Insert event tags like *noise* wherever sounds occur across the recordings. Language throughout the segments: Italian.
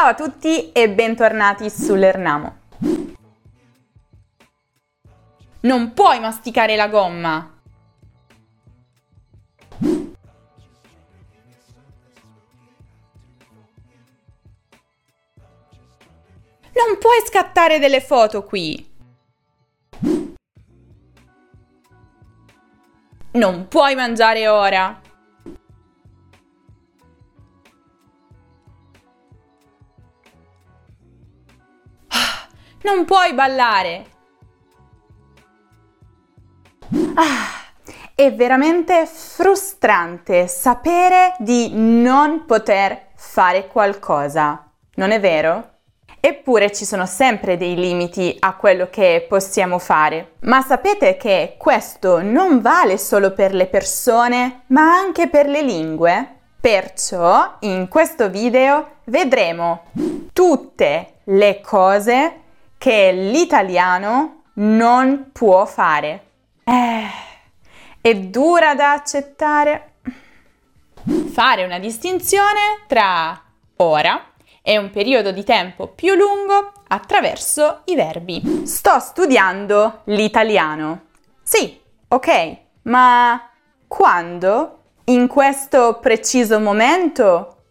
Ciao a tutti e bentornati sull'Ernamo. Non puoi masticare la gomma! Non puoi scattare delle foto qui! Non puoi mangiare ora! Non puoi ballare! Ah, è veramente frustrante sapere di non poter fare qualcosa, non è vero? Eppure ci sono sempre dei limiti a quello che possiamo fare. Ma sapete che questo non vale solo per le persone, ma anche per le lingue? Perciò in questo video vedremo tutte le cose che l'italiano non può fare. Eh, è dura da accettare. Fare una distinzione tra ora è un periodo di tempo più lungo attraverso i verbi. Sto studiando l'italiano. Sì, ok, ma quando? In questo preciso momento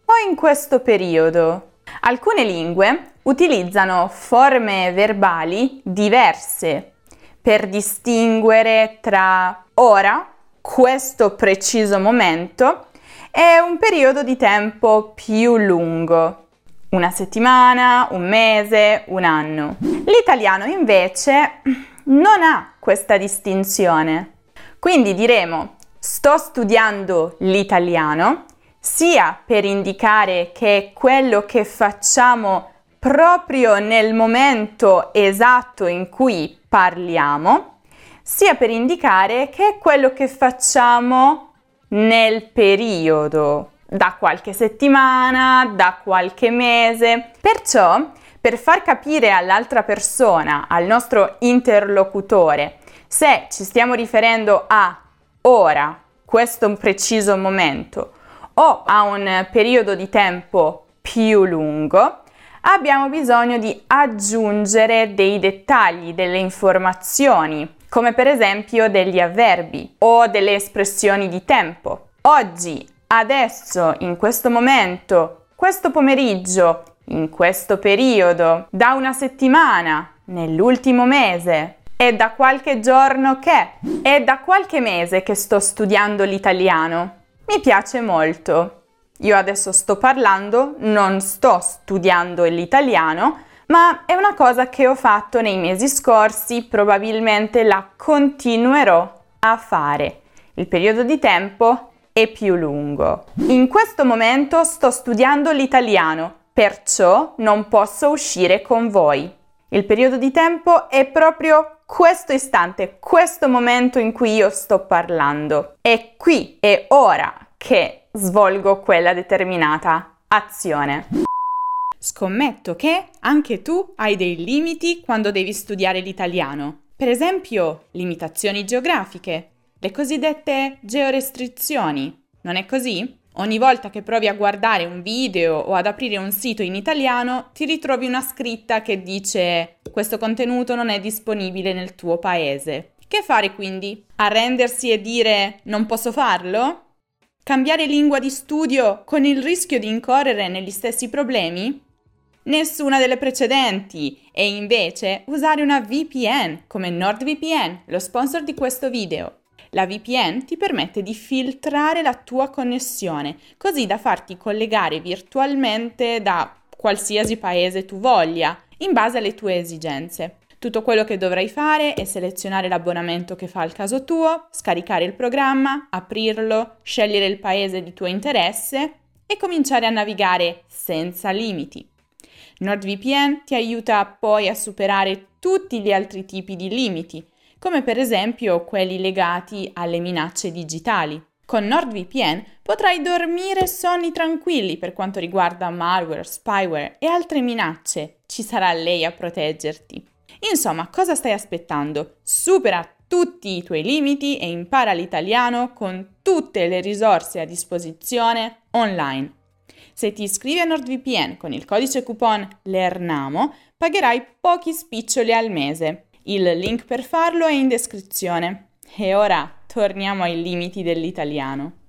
o in questo periodo? Alcune lingue utilizzano forme verbali diverse per distinguere tra ora, questo preciso momento, e un periodo di tempo più lungo una settimana, un mese, un anno. L'italiano invece non ha questa distinzione. Quindi diremo sto studiando l'italiano sia per indicare che quello che facciamo proprio nel momento esatto in cui parliamo, sia per indicare che è quello che facciamo nel periodo da qualche settimana, da qualche mese. Perciò, per far capire all'altra persona, al nostro interlocutore, se ci stiamo riferendo a ora, questo preciso momento, o a un periodo di tempo più lungo, abbiamo bisogno di aggiungere dei dettagli, delle informazioni, come per esempio degli avverbi o delle espressioni di tempo. Oggi adesso, in questo momento, questo pomeriggio, in questo periodo, da una settimana, nell'ultimo mese, è da qualche giorno che, è da qualche mese che sto studiando l'italiano. Mi piace molto. Io adesso sto parlando, non sto studiando l'italiano, ma è una cosa che ho fatto nei mesi scorsi, probabilmente la continuerò a fare. Il periodo di tempo e più lungo. In questo momento sto studiando l'italiano, perciò non posso uscire con voi. Il periodo di tempo è proprio questo istante, questo momento in cui io sto parlando. È qui e ora che svolgo quella determinata azione. Scommetto che anche tu hai dei limiti quando devi studiare l'italiano. Per esempio, limitazioni geografiche, le cosiddette georestrizioni. Non è così? Ogni volta che provi a guardare un video o ad aprire un sito in italiano, ti ritrovi una scritta che dice questo contenuto non è disponibile nel tuo paese. Che fare quindi? Arrendersi e dire non posso farlo? Cambiare lingua di studio con il rischio di incorrere negli stessi problemi? Nessuna delle precedenti e invece usare una VPN come NordVPN, lo sponsor di questo video. La VPN ti permette di filtrare la tua connessione, così da farti collegare virtualmente da qualsiasi paese tu voglia, in base alle tue esigenze. Tutto quello che dovrai fare è selezionare l'abbonamento che fa al caso tuo, scaricare il programma, aprirlo, scegliere il paese di tuo interesse e cominciare a navigare senza limiti. NordVPN ti aiuta poi a superare tutti gli altri tipi di limiti, come per esempio quelli legati alle minacce digitali. Con NordVPN potrai dormire sonni tranquilli per quanto riguarda malware, spyware e altre minacce. Ci sarà lei a proteggerti. Insomma, cosa stai aspettando? Supera tutti i tuoi limiti e impara l'italiano con tutte le risorse a disposizione online. Se ti iscrivi a NordVPN con il codice coupon LERNAMO, pagherai pochi spiccioli al mese. Il link per farlo è in descrizione. E ora torniamo ai limiti dell'italiano.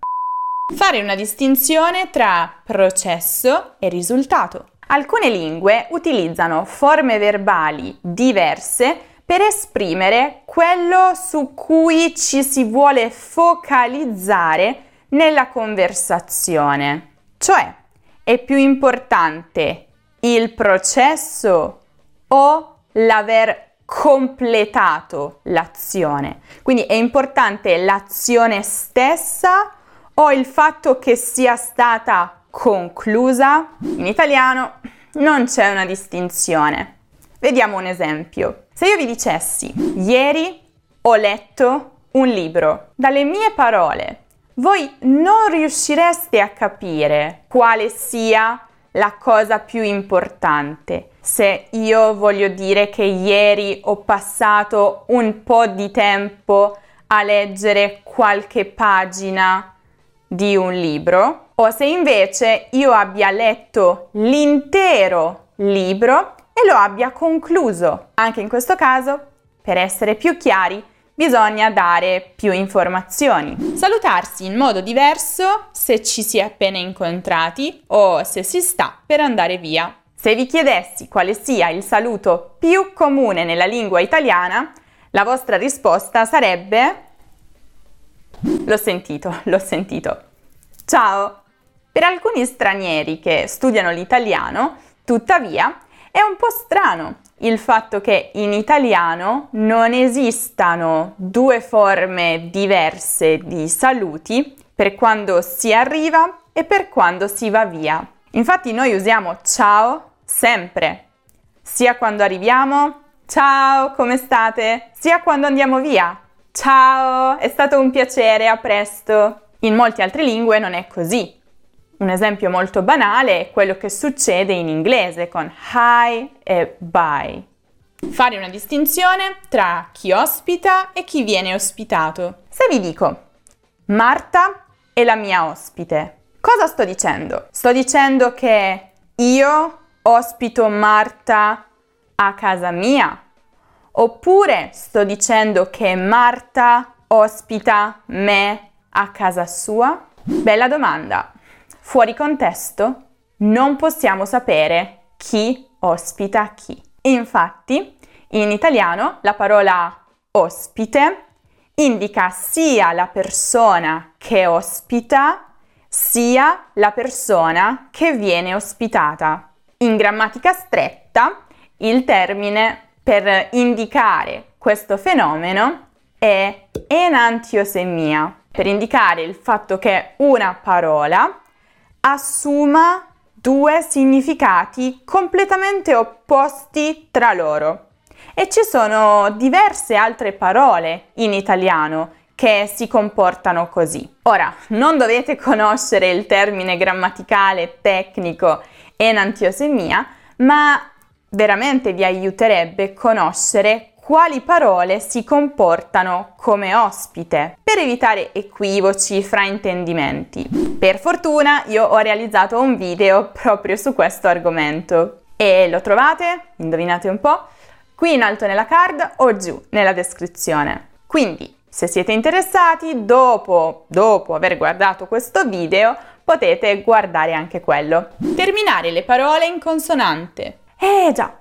Fare una distinzione tra processo e risultato. Alcune lingue utilizzano forme verbali diverse per esprimere quello su cui ci si vuole focalizzare nella conversazione. Cioè, è più importante il processo o l'aver completato l'azione. Quindi è importante l'azione stessa o il fatto che sia stata conclusa? In italiano non c'è una distinzione. Vediamo un esempio. Se io vi dicessi ieri ho letto un libro, dalle mie parole, voi non riuscireste a capire quale sia la cosa più importante. Se io voglio dire che ieri ho passato un po' di tempo a leggere qualche pagina di un libro o se invece io abbia letto l'intero libro e lo abbia concluso. Anche in questo caso, per essere più chiari, bisogna dare più informazioni. Salutarsi in modo diverso se ci si è appena incontrati o se si sta per andare via. Se vi chiedessi quale sia il saluto più comune nella lingua italiana, la vostra risposta sarebbe L'ho sentito, l'ho sentito. Ciao! Per alcuni stranieri che studiano l'italiano, tuttavia, è un po' strano il fatto che in italiano non esistano due forme diverse di saluti per quando si arriva e per quando si va via. Infatti noi usiamo ciao sempre, sia quando arriviamo, ciao, come state? Sia quando andiamo via, Ciao, è stato un piacere, a presto. In molte altre lingue non è così. Un esempio molto banale è quello che succede in inglese con hi e bye. Fare una distinzione tra chi ospita e chi viene ospitato. Se vi dico Marta è la mia ospite, cosa sto dicendo? Sto dicendo che io ospito Marta a casa mia Oppure sto dicendo che Marta ospita me a casa sua? Bella domanda. Fuori contesto non possiamo sapere chi ospita chi. Infatti, in italiano la parola ospite indica sia la persona che ospita sia la persona che viene ospitata. In grammatica stretta il termine per indicare questo fenomeno è enantiosemia, per indicare il fatto che una parola assuma due significati completamente opposti tra loro. E ci sono diverse altre parole in italiano che si comportano così. Ora, non dovete conoscere il termine grammaticale tecnico enantiosemia, ma veramente vi aiuterebbe conoscere quali parole si comportano come ospite per evitare equivoci, fraintendimenti. Per fortuna io ho realizzato un video proprio su questo argomento e lo trovate, indovinate un po', qui in alto nella card o giù nella descrizione. Quindi, se siete interessati, dopo, dopo aver guardato questo video, potete guardare anche quello. Terminare le parole in consonante. Eh già,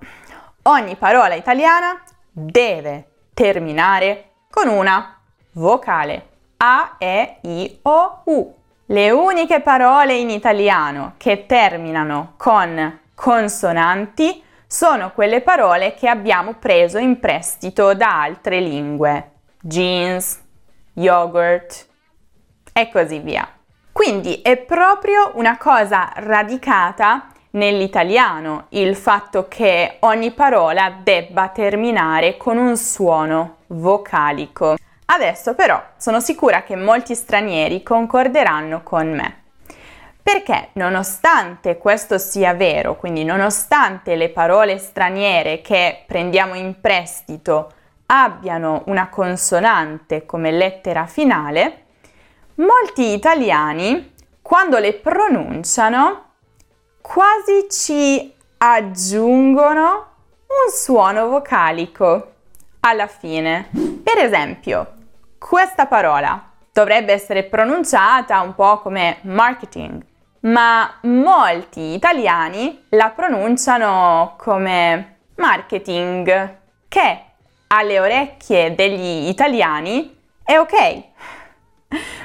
ogni parola italiana deve terminare con una vocale. A, E, I, O, U. Le uniche parole in italiano che terminano con consonanti sono quelle parole che abbiamo preso in prestito da altre lingue. Jeans, yogurt e così via. Quindi è proprio una cosa radicata nell'italiano il fatto che ogni parola debba terminare con un suono vocalico. Adesso però sono sicura che molti stranieri concorderanno con me. Perché nonostante questo sia vero, quindi nonostante le parole straniere che prendiamo in prestito abbiano una consonante come lettera finale, molti italiani quando le pronunciano quasi ci aggiungono un suono vocalico alla fine. Per esempio, questa parola dovrebbe essere pronunciata un po' come marketing, ma molti italiani la pronunciano come marketing, che alle orecchie degli italiani è ok,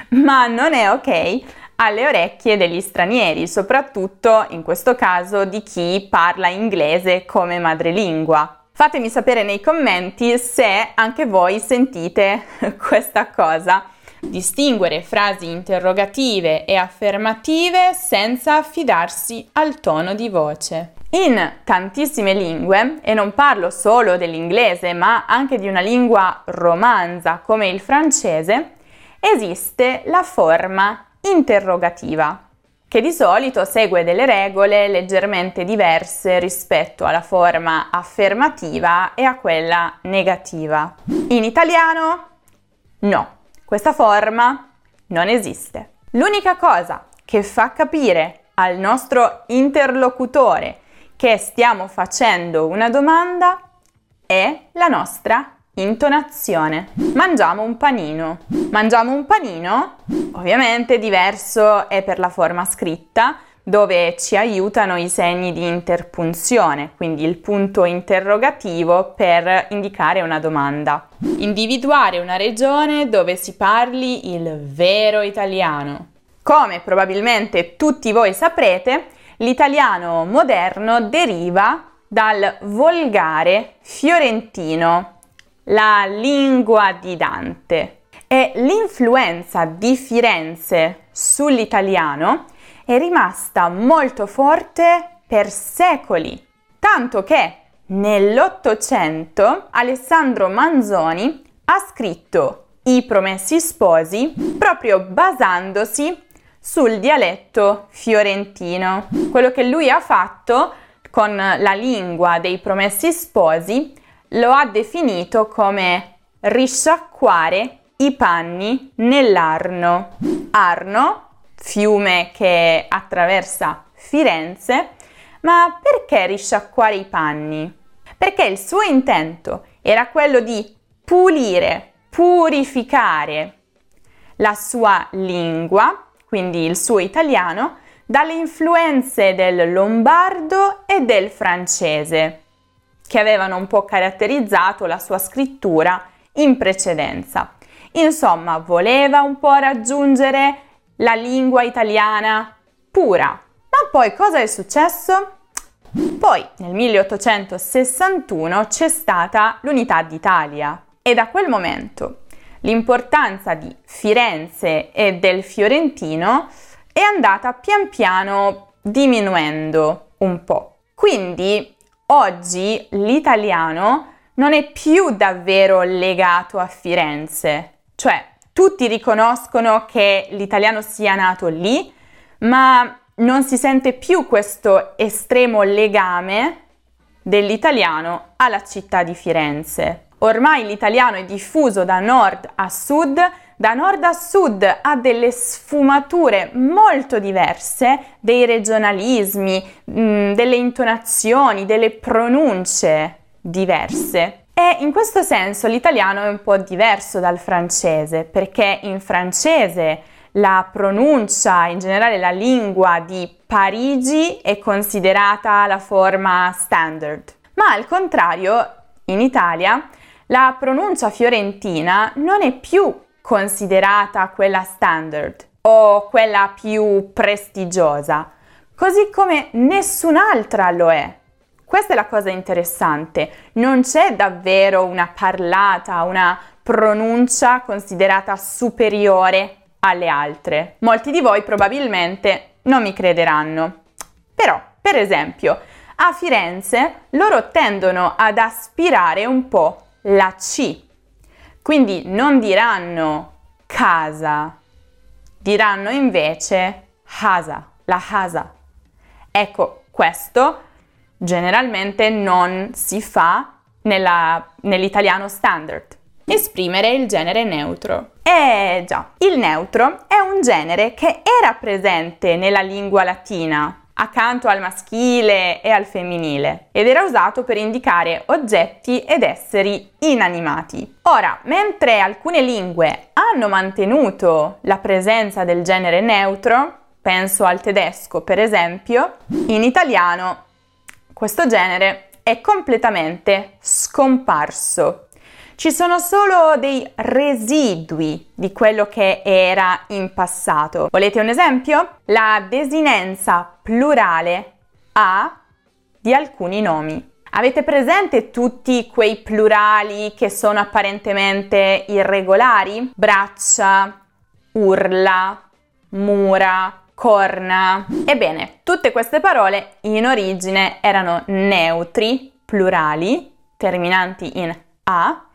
*laughs* ma non è ok alle orecchie degli stranieri, soprattutto in questo caso di chi parla inglese come madrelingua. Fatemi sapere nei commenti se anche voi sentite *laughs* questa cosa. Distinguere frasi interrogative e affermative senza affidarsi al tono di voce. In tantissime lingue, e non parlo solo dell'inglese, ma anche di una lingua romanza come il francese, esiste la forma interrogativa che di solito segue delle regole leggermente diverse rispetto alla forma affermativa e a quella negativa. In italiano no, questa forma non esiste. L'unica cosa che fa capire al nostro interlocutore che stiamo facendo una domanda è la nostra Intonazione. Mangiamo un panino. Mangiamo un panino? Ovviamente diverso è per la forma scritta, dove ci aiutano i segni di interpunzione, quindi il punto interrogativo per indicare una domanda. Individuare una regione dove si parli il vero italiano. Come probabilmente tutti voi saprete, l'italiano moderno deriva dal volgare fiorentino la lingua di Dante. E l'influenza di Firenze sull'italiano è rimasta molto forte per secoli, tanto che nell'Ottocento Alessandro Manzoni ha scritto I Promessi Sposi proprio basandosi sul dialetto fiorentino. Quello che lui ha fatto con la lingua dei Promessi Sposi lo ha definito come risciacquare i panni nell'Arno. Arno, fiume che attraversa Firenze, ma perché risciacquare i panni? Perché il suo intento era quello di pulire, purificare la sua lingua, quindi il suo italiano, dalle influenze del lombardo e del francese che avevano un po' caratterizzato la sua scrittura in precedenza. Insomma, voleva un po' raggiungere la lingua italiana pura. Ma poi cosa è successo? Poi nel 1861 c'è stata l'unità d'Italia e da quel momento l'importanza di Firenze e del fiorentino è andata pian piano diminuendo un po'. Quindi Oggi l'italiano non è più davvero legato a Firenze, cioè tutti riconoscono che l'italiano sia nato lì, ma non si sente più questo estremo legame dell'italiano alla città di Firenze. Ormai l'italiano è diffuso da nord a sud da nord a sud ha delle sfumature molto diverse, dei regionalismi, mm, delle intonazioni, delle pronunce diverse. E in questo senso l'italiano è un po' diverso dal francese, perché in francese la pronuncia, in generale la lingua di Parigi è considerata la forma standard, ma al contrario in Italia la pronuncia fiorentina non è più considerata quella standard o quella più prestigiosa, così come nessun'altra lo è. Questa è la cosa interessante, non c'è davvero una parlata, una pronuncia considerata superiore alle altre. Molti di voi probabilmente non mi crederanno. Però, per esempio, a Firenze loro tendono ad aspirare un po' la C quindi non diranno casa, diranno invece hasa, la hasa. Ecco, questo generalmente non si fa nella, nell'italiano standard. Esprimere il genere neutro. Eh già, il neutro è un genere che era presente nella lingua latina, accanto al maschile e al femminile ed era usato per indicare oggetti ed esseri inanimati. Ora, mentre alcune lingue hanno mantenuto la presenza del genere neutro, penso al tedesco per esempio, in italiano questo genere è completamente scomparso. Ci sono solo dei residui di quello che era in passato. Volete un esempio? La desinenza plurale a di alcuni nomi. Avete presente tutti quei plurali che sono apparentemente irregolari? Braccia, urla, mura, corna. Ebbene, tutte queste parole in origine erano neutri, plurali, terminanti in a,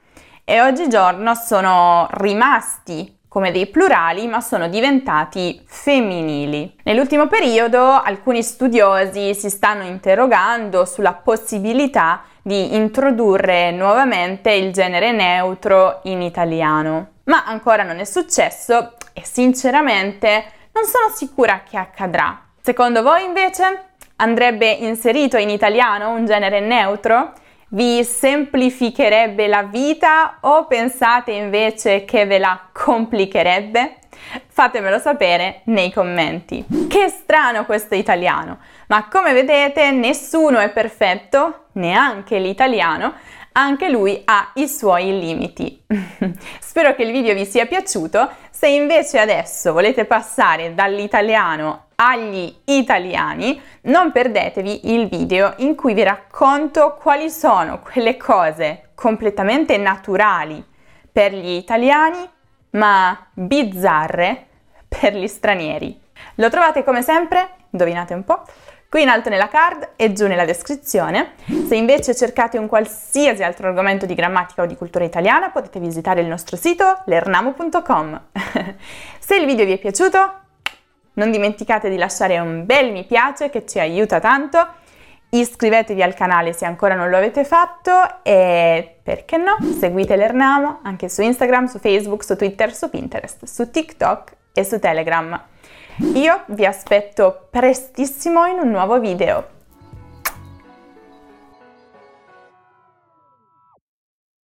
e oggigiorno sono rimasti come dei plurali, ma sono diventati femminili. Nell'ultimo periodo alcuni studiosi si stanno interrogando sulla possibilità di introdurre nuovamente il genere neutro in italiano, ma ancora non è successo e sinceramente non sono sicura che accadrà. Secondo voi invece andrebbe inserito in italiano un genere neutro? Vi semplificherebbe la vita o pensate invece che ve la complicherebbe? Fatemelo sapere nei commenti. Che strano questo italiano, ma come vedete nessuno è perfetto, neanche l'italiano, anche lui ha i suoi limiti. *laughs* Spero che il video vi sia piaciuto, se invece adesso volete passare dall'italiano agli italiani, non perdetevi il video in cui vi racconto quali sono quelle cose completamente naturali per gli italiani, ma bizzarre per gli stranieri. Lo trovate come sempre, indovinate un po', qui in alto nella card e giù nella descrizione. Se invece cercate un qualsiasi altro argomento di grammatica o di cultura italiana potete visitare il nostro sito lernamo.com. *laughs* Se il video vi è piaciuto non dimenticate di lasciare un bel mi piace che ci aiuta tanto. Iscrivetevi al canale se ancora non lo avete fatto e perché no, seguite l'Ernamo anche su Instagram, su Facebook, su Twitter, su Pinterest, su TikTok e su Telegram. Io vi aspetto prestissimo in un nuovo video.